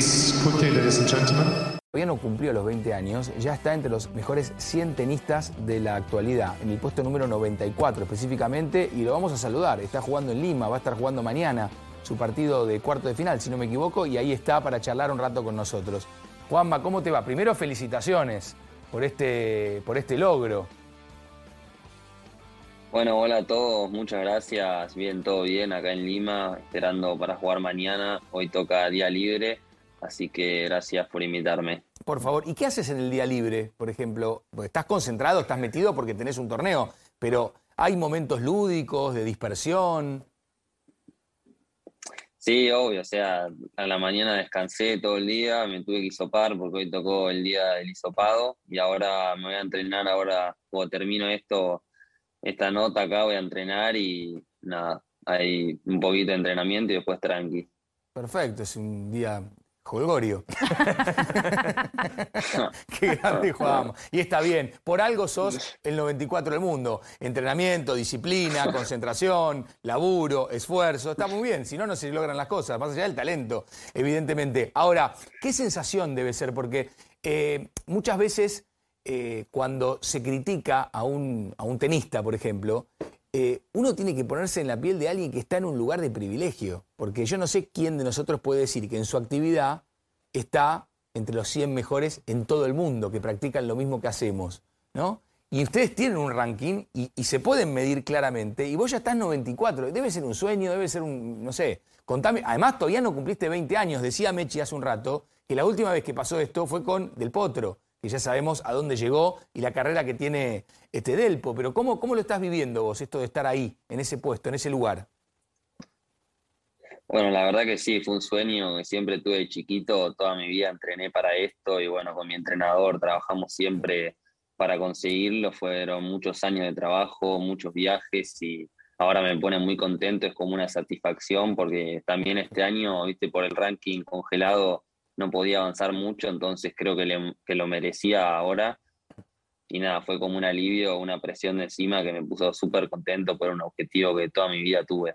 seats quickly, ladies and gentlemen. Todavía no cumplió los 20 años, ya está entre los mejores 100 tenistas de la actualidad, en el puesto número 94 específicamente, y lo vamos a saludar. Está jugando en Lima, va a estar jugando mañana su partido de cuarto de final, si no me equivoco, y ahí está para charlar un rato con nosotros. Juanma, ¿cómo te va? Primero, felicitaciones por este, por este logro. Bueno, hola a todos, muchas gracias. Bien, todo bien acá en Lima, esperando para jugar mañana. Hoy toca día libre Así que gracias por invitarme. Por favor, ¿y qué haces en el día libre, por ejemplo? ¿Estás concentrado, estás metido porque tenés un torneo? Pero ¿hay momentos lúdicos, de dispersión? Sí, obvio, o sea, a la mañana descansé todo el día, me tuve que hisopar porque hoy tocó el día del hisopado y ahora me voy a entrenar, ahora cuando termino esto, esta nota acá voy a entrenar y nada, hay un poquito de entrenamiento y después tranqui. Perfecto, es un día Jolgorio. Qué grande jugamos. Y está bien, por algo sos el 94 del mundo. Entrenamiento, disciplina, concentración, laburo, esfuerzo. Está muy bien, si no, no se logran las cosas, más allá del talento, evidentemente. Ahora, ¿qué sensación debe ser? Porque eh, muchas veces eh, cuando se critica a un, a un tenista, por ejemplo, eh, uno tiene que ponerse en la piel de alguien que está en un lugar de privilegio, porque yo no sé quién de nosotros puede decir que en su actividad está entre los 100 mejores en todo el mundo, que practican lo mismo que hacemos, ¿no? Y ustedes tienen un ranking y, se pueden medir claramente, y vos ya estás 94, debe ser un sueño, debe ser un, no sé, contame, además todavía no cumpliste 20 años, decía Mechi hace un rato, que la última vez que pasó esto fue con Del Potro, que ya sabemos a dónde llegó y la carrera que tiene este Delpo, pero ¿cómo, ¿cómo lo estás viviendo vos, esto de estar ahí, en ese puesto, en ese lugar? Bueno, la verdad que sí, fue un sueño que siempre tuve chiquito, toda mi vida entrené para esto y bueno, con mi entrenador trabajamos siempre para conseguirlo, fueron muchos años de trabajo, muchos viajes y ahora me pone muy contento, es como una satisfacción porque también este año, viste, por el ranking congelado no podía avanzar mucho, entonces creo que, lo merecía ahora. Y nada, fue como un alivio, una presión de encima que me puso súper contento por un objetivo que toda mi vida tuve.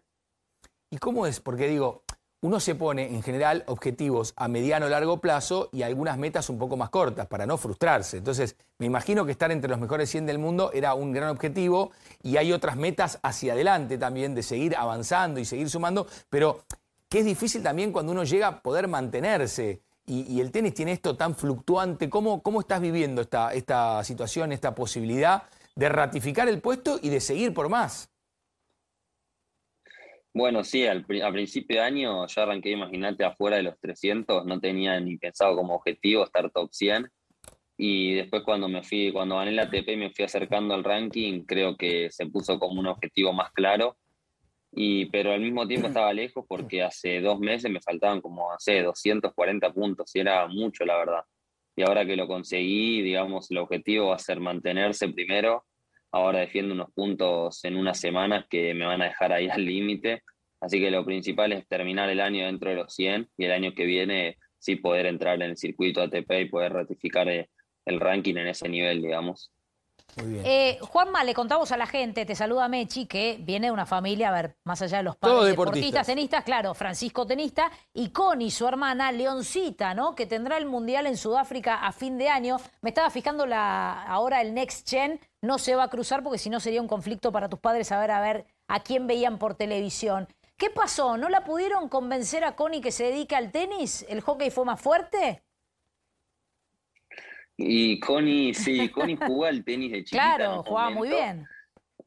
¿Y cómo es? Porque digo, uno se pone en general objetivos a mediano o largo plazo y algunas metas un poco más cortas para no frustrarse. Entonces, me imagino que estar entre los mejores 100 del mundo era un gran objetivo y hay otras metas hacia adelante también de seguir avanzando y seguir sumando, pero que es difícil también cuando uno llega a poder mantenerse y, el tenis tiene esto tan fluctuante. ¿Cómo, cómo estás viviendo esta, esta situación, esta posibilidad de ratificar el puesto y de seguir por más? Bueno, sí, al, a principio de año yo arranqué, imagínate, afuera de los 300, no tenía ni pensado como objetivo estar top 100. Y después cuando me fui, cuando gané la ATP me fui acercando al ranking, creo que se puso como un objetivo más claro y, pero al mismo tiempo estaba lejos porque hace dos meses me faltaban como, no sé, 240 puntos y era mucho, la verdad. Y ahora que lo conseguí, digamos, el objetivo va a ser mantenerse primero. Ahora defiendo unos puntos en unas semanas que me van a dejar ahí al límite. Así que lo principal es terminar el año dentro de los 100 y el año que viene sí poder entrar en el circuito ATP y poder ratificar eh, el ranking en ese nivel, digamos. Eh, Juanma, le contamos a la gente, te saluda Mechi, que viene de una familia, a ver, más allá de los padres deportistas. tenistas, claro, Francisco tenista, y Connie, su hermana, Leoncita, ¿no? Que tendrá el Mundial en Sudáfrica a fin de año. Me estaba fijando la, ahora el Next Gen, no se va a cruzar porque si no sería un conflicto para tus padres saber a ver a quién veían por televisión. ¿Qué pasó? ¿No la pudieron convencer a Connie que se dedica al tenis? ¿El hockey fue más fuerte? Y Connie, sí, Connie jugó al tenis de chiquita. Claro, jugaba muy bien.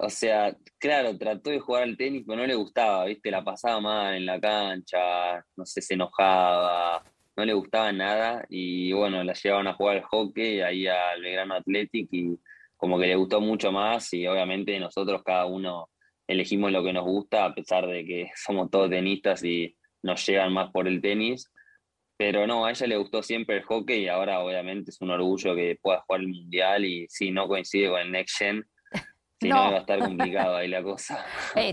O sea, claro, trató de jugar al tenis, pero no le gustaba, ¿viste? La pasaba mal en la cancha, no sé, se enojaba, no le gustaba nada. Y bueno, la llevaban a jugar al hockey ahí al Belgrano Athletic y como que le gustó mucho más. Y obviamente nosotros cada uno elegimos lo que nos gusta, a pesar de que somos todos tenistas y nos llegan más por el tenis. Pero no, a ella le gustó siempre el hockey y ahora obviamente es un orgullo que pueda jugar el mundial y si no coincide con el Next Gen, si no, va a estar complicado ahí la cosa. Eh,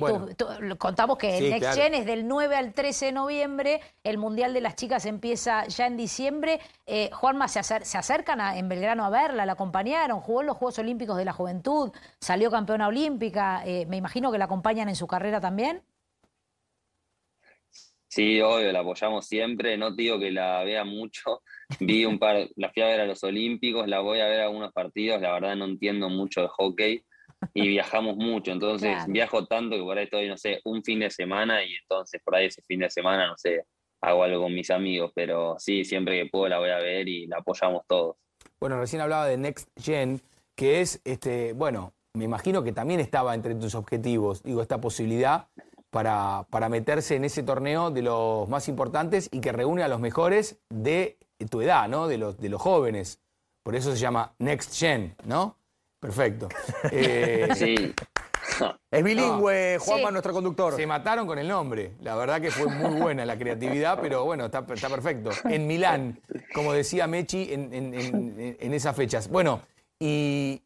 contamos que el Next Gen es del 9 al 13 de noviembre, el Mundial de las Chicas empieza ya en diciembre. Eh, Juanma, se, acercan en Belgrano a verla, la acompañaron, jugó en los Juegos Olímpicos de la Juventud, salió campeona olímpica, eh, me imagino que la acompañan en su carrera también. Sí, obvio, la apoyamos siempre. No digo que la vea mucho. Vi un par, la fui a ver a los Olímpicos, la voy a ver a algunos partidos. La verdad no entiendo mucho de hockey y viajamos mucho. Entonces viajo tanto que por ahí estoy, no sé, un fin de semana y entonces por ahí ese fin de semana, no sé, hago algo con mis amigos. Pero sí, siempre que puedo la voy a ver y la apoyamos todos. Bueno, recién hablaba de Next Gen, que es, este, bueno, me imagino que también estaba entre tus objetivos, digo, esta posibilidad para, para meterse en ese torneo de los más importantes y que reúne a los mejores de tu edad, ¿no? De los, de los jóvenes. Por eso se llama Next Gen, ¿no? Perfecto. Eh, sí. Es bilingüe, Juanma, nuestro conductor. Se mataron con el nombre. La verdad que fue muy buena la creatividad, pero bueno, está, perfecto. En Milán, como decía Mechi, en, en, esas fechas. Bueno, y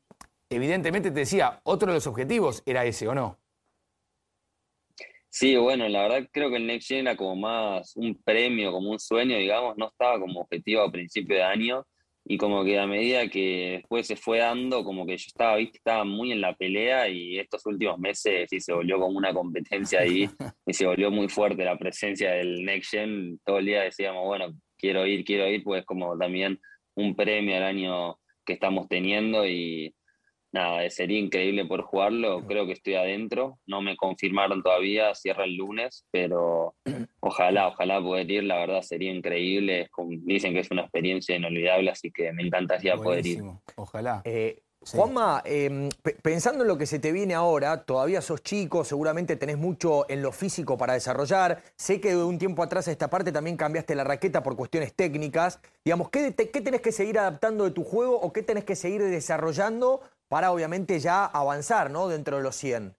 evidentemente te decía, otro de los objetivos era ese, ¿o no? Sí, bueno, la verdad creo que el Next Gen era como más un premio, como un sueño, digamos, no estaba como objetivo a principio de año y como que a medida que después se fue dando, como que yo estaba, viste, estaba muy en la pelea y estos últimos meses sí se volvió como una competencia ahí y se volvió muy fuerte la presencia del Next Gen, todo el día decíamos, bueno, quiero ir, quiero ir, pues como también un premio al año que estamos teniendo y nada, sería increíble por jugarlo. Creo que estoy adentro. No me confirmaron todavía, cierra el lunes, pero ojalá, ojalá poder ir. La verdad sería increíble. Dicen que es una experiencia inolvidable, así que me encantaría poder ir. Ojalá. Eh, Juanma, em, pensando en lo que se te viene ahora, todavía sos chico, seguramente tenés mucho en lo físico para desarrollar. Sé que de un tiempo atrás a esta parte también cambiaste la raqueta por cuestiones técnicas. Digamos, ¿qué, ¿qué tenés que seguir adaptando de tu juego o qué tenés que seguir desarrollando para obviamente ya avanzar ¿no? dentro de los 100.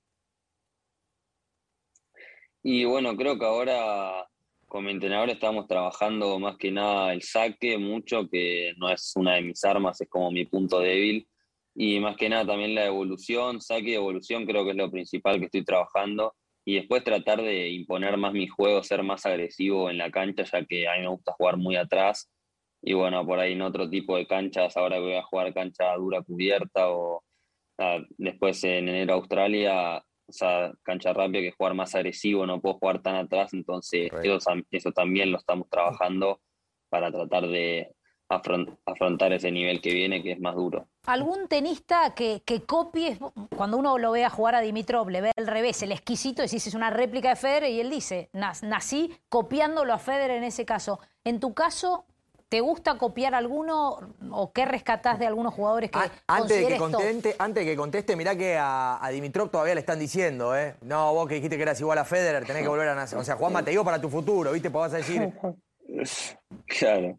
Y bueno, creo que ahora con mi entrenador estamos trabajando más que nada el saque, mucho, que no es una de mis armas, es como mi punto débil. Y más que nada también la evolución, saque y evolución creo que es lo principal que estoy trabajando. Y después tratar de imponer más mi juego, ser más agresivo en la cancha, ya que a mí me gusta jugar muy atrás y bueno, por ahí en otro tipo de canchas, ahora voy a jugar cancha dura cubierta o después en enero Australia, o sea, cancha rápida que jugar más agresivo, no puedo jugar tan atrás, entonces eso, eso, también lo estamos trabajando para tratar de afrontar ese nivel que viene, que es más duro. ¿Algún tenista que, que copies, cuando uno lo ve a jugar a Dimitrov, le ve al revés, el exquisito, decís es una réplica de Federer y él dice, nací copiándolo a Federer en ese caso. En tu caso, ¿Te gusta copiar alguno o qué rescatás de algunos jugadores que antes de que conteste, Antes de que conteste, mirá que a, Dimitrov todavía le están diciendo, ¿eh? No, vos que dijiste que eras igual a Federer, tenés que volver a nacer. O sea, Juanma, te digo para tu futuro, ¿viste? Pues vas a decir... Claro.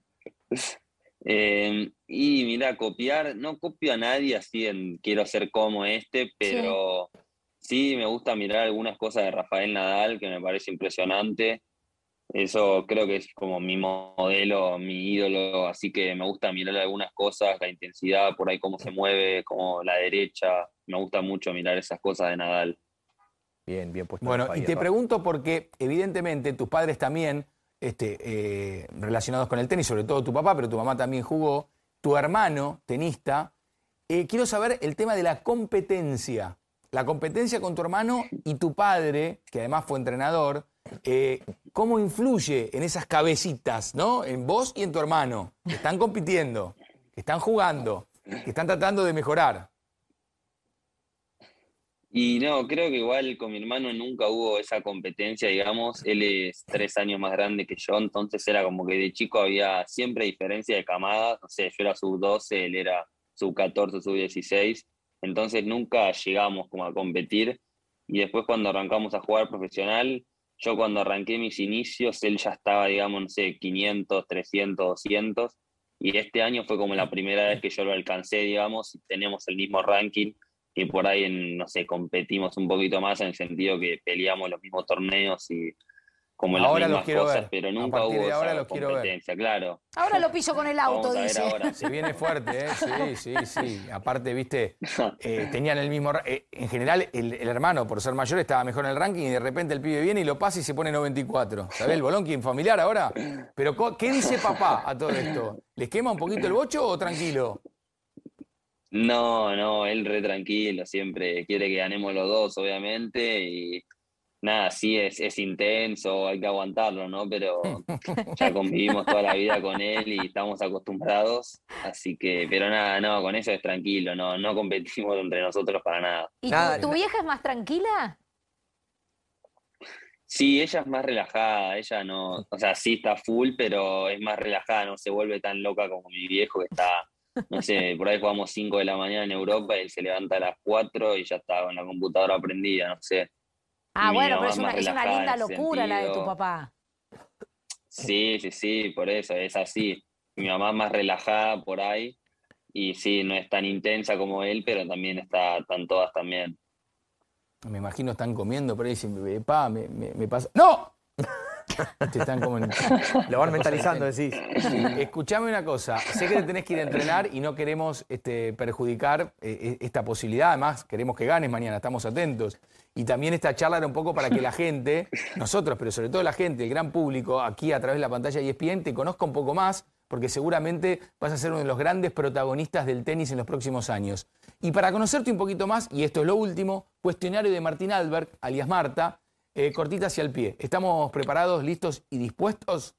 Eh, y mira, copiar, no copio a nadie así en quiero ser como este, pero sí. sí me gusta mirar algunas cosas de Rafael Nadal que me parece impresionante. Eso creo que es como mi modelo, mi ídolo, así que me gusta mirar algunas cosas, la intensidad, por ahí cómo se mueve, como la derecha, me gusta mucho mirar esas cosas de Nadal. Bien, bien puesto. Bueno, y te pregunto porque evidentemente tus padres también, este, eh, relacionados con el tenis, sobre todo tu papá, pero tu mamá también jugó, tu hermano, tenista, eh, quiero saber el tema de la competencia, la competencia con tu hermano y tu padre, que además fue entrenador, eh, ¿cómo influye en esas cabecitas, ¿no? En vos y en tu hermano, que están compitiendo, que están jugando, que están tratando de mejorar. Y no, creo que igual con mi hermano nunca hubo esa competencia, digamos. Él es tres años más grande que yo, entonces era como que de chico había siempre diferencia de camadas. No sé, yo era sub-12, él era sub-14, sub-16. Entonces nunca llegamos como a competir. Y después cuando arrancamos a jugar profesional, yo cuando arranqué mis inicios, él ya estaba, digamos, no sé, 500, 300, 200, y este año fue como la primera vez que yo lo alcancé, digamos, y tenemos el mismo ranking, y por ahí, no sé, competimos un poquito más en el sentido que peleamos los mismos torneos y como ahora las mismas cosas, pero nunca hubo esa competencia, claro. Ahora lo piso con el auto, dice. Ahora. Se viene fuerte, ¿eh? Sí, sí, sí. Aparte, viste, eh, tenían el mismo... Eh, en general, el, hermano, por ser mayor, estaba mejor en el ranking y de repente el pibe viene y lo pasa y se pone 94. ¿Sabés el bolón quién familiar ahora? Pero, ¿qué dice papá a todo esto? ¿Les quema un poquito el bocho o tranquilo? No, no, él re tranquilo, siempre quiere que ganemos los dos, obviamente, y nada, sí es, es intenso, hay que aguantarlo, ¿no? Pero ya convivimos toda la vida con él y estamos acostumbrados, así que, pero nada, no, con eso es tranquilo, no, no competimos entre nosotros para nada. ¿Y tu, vieja es más tranquila? Sí, ella es más relajada, ella no, o sea, sí está full, pero es más relajada, no se vuelve tan loca como mi viejo que está, no sé, por ahí jugamos 5 de la mañana en Europa y él se levanta a las 4 y ya está con la computadora prendida, no sé. Ah, bueno, pero es una, linda locura la de tu papá. Sí, sí, sí, por eso, es así. Mi mamá es más relajada por ahí y sí, no es tan intensa como él, pero también está, están todas también. Me imagino están comiendo ahí y pa, me, me, pasa. ¡No! Te están como Lo van mentalizando, decís. Escuchame una cosa. Sé que te tenés que ir a entrenar y no queremos este, perjudicar eh, esta posibilidad. Además, queremos que ganes mañana, estamos atentos. Y también esta charla era un poco para que la gente, nosotros, pero sobre todo la gente, el gran público, aquí a través de la pantalla de ESPN, te conozca un poco más, porque seguramente vas a ser uno de los grandes protagonistas del tenis en los próximos años. Y para conocerte un poquito más, y esto es lo último, cuestionario de Martín Albert, alias Marta, eh, cortita hacia el pie. ¿Estamos preparados, listos y dispuestos?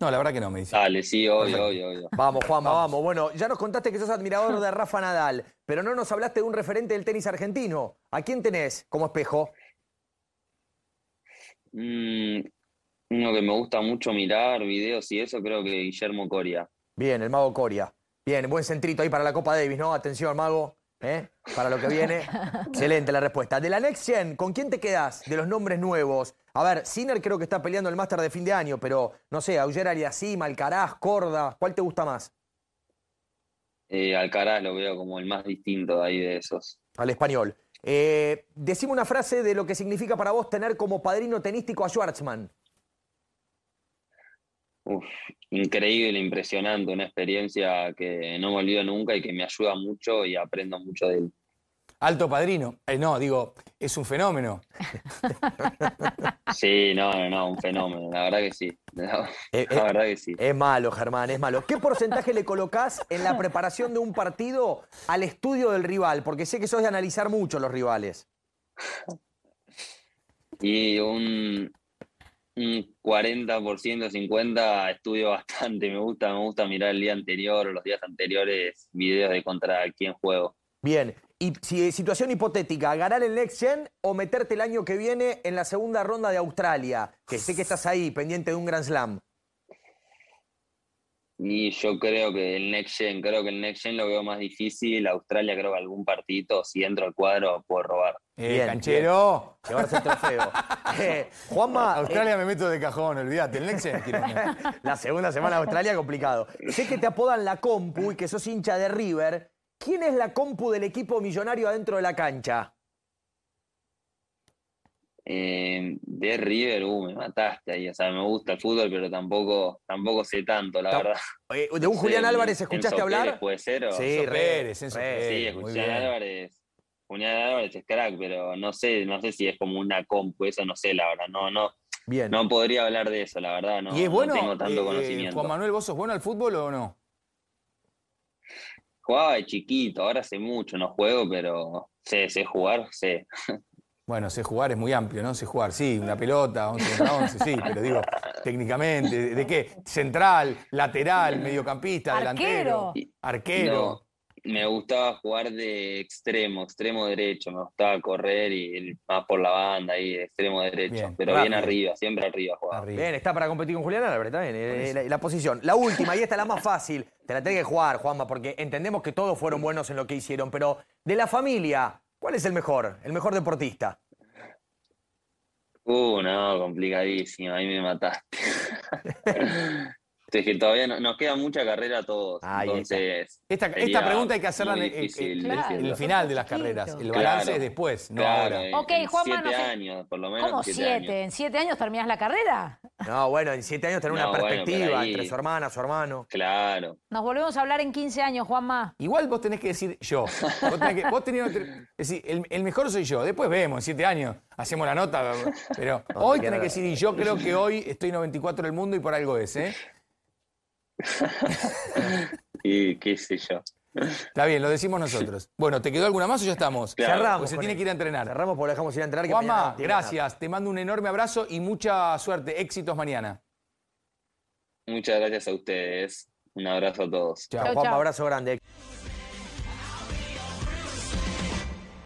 No, la verdad que no, me dice. Dale, sí, obvio, obvio, obvio. Vamos, Juanma, vamos. Bueno, ya nos contaste que sos admirador de Rafa Nadal, pero no nos hablaste de un referente del tenis argentino. ¿A quién tenés como espejo? Mm, uno que me gusta mucho mirar, videos y eso, creo que Guillermo Coria. Bien, el mago Coria. Bien, buen centrito ahí para la Copa Davis, ¿no? Atención, mago. ¿Eh? Para lo que viene. Excelente la respuesta. De la Next Gen, ¿con quién te quedas de los nombres nuevos? A ver, Sinner creo que está peleando el máster de fin de año, pero no sé, Auger Aliasim, Alcaraz, Corda, ¿cuál te gusta más? Eh, Alcaraz lo veo como el más distinto ahí de esos. Al español. Eh, decime una frase de lo que significa para vos tener como padrino tenístico a Schwartzman. Uf, increíble, impresionante, una experiencia que no me olvido nunca y que me ayuda mucho y aprendo mucho de él. Alto padrino. Eh, no, digo, es un fenómeno. Sí, no, no, no, un fenómeno. La verdad que sí. La, eh, eh, verdad que sí. Es malo, Germán, es malo. ¿Qué porcentaje le colocás en la preparación de un partido al estudio del rival? Porque sé que sos de analizar mucho los rivales. Y un, un 40%, 50% estudio bastante. Me gusta, me gusta mirar el día anterior o los días anteriores videos de contra quién juego. Bien, y si, situación hipotética, ganar el Next Gen o meterte el año que viene en la segunda ronda de Australia, que sé que estás ahí, pendiente de un Grand Slam. Y yo creo que el Next Gen, creo que el Next Gen lo veo más difícil. Australia creo que algún partidito, si entro al cuadro, puedo robar. Eh, Bien, canchero. Llevarse el trofeo. eh, Juanma. Australia eh, me meto de cajón, olvídate. El Next Gen La segunda semana de Australia, complicado. Sé que te apodan la compu y que sos hincha de River. ¿Quién es la compu del equipo millonario adentro de la cancha? Eh, de River, uh, me mataste ahí. O sea, me gusta el fútbol, pero tampoco, tampoco sé tanto, la verdad. Eh, ¿De un Julián Álvarez escuchaste hablar? puede ser. ¿o? Sí, Pérez, Sí, Julián Álvarez. Julián Álvarez es crack, pero no sé, no sé si es como una compu, eso no sé, la verdad. No, no. Bien. No podría hablar de eso, la verdad. No, ¿Y es bueno, no tengo tanto eh, conocimiento. Juan Manuel, ¿vos sos bueno al fútbol o no? Jugaba de chiquito, ahora hace mucho no juego, pero sé, sé jugar, sé. Bueno, sé jugar es muy amplio, ¿no? Sé jugar, sí, una pelota, 11 contra 11, sí, pero digo, técnicamente, ¿de, qué? Central, lateral, mediocampista, delantero, arquero me gustaba jugar de extremo, extremo derecho, me gustaba correr y más por la banda ahí, extremo derecho, pero bien arriba, siempre arriba jugaba. Bien, está para competir con Julián Álvarez también, eh, la, la, posición. La última, y esta es la más fácil, te la tenés que jugar, Juanma, porque entendemos que todos fueron buenos en lo que hicieron, pero de la familia, ¿cuál es el mejor, el mejor deportista? Uh, no, complicadísimo, ahí me mataste. Es que todavía nos queda mucha carrera a todos. entonces, esta, esta, pregunta hay que hacerla en, el final de las carreras. El balance es después, no claro, ahora. Ok, Juanma, siete años, por lo menos. ¿Cómo siete? ¿En siete años terminas la carrera? No, bueno, en siete años tener una perspectiva entre su hermana, su hermano. Claro. Nos volvemos a hablar en 15 años, Juanma. Igual vos tenés que decir yo. Vos tenés que, vos tenés decir, el, el, mejor soy yo. Después vemos, en siete años hacemos la nota. Pero hoy tenés que decir, y yo creo que hoy estoy 94 en el mundo y por algo es, ¿eh? y qué sé yo. Está bien, lo decimos nosotros. Bueno, ¿te quedó alguna más o ya estamos? Cerramos. Pues se tiene que ir a entrenar. Cerramos porque lo dejamos ir a entrenar. Juanma, gracias. Te mando un enorme abrazo y mucha suerte. Éxitos mañana. Muchas gracias a ustedes. Un abrazo a todos. Chao, Juanma, abrazo grande.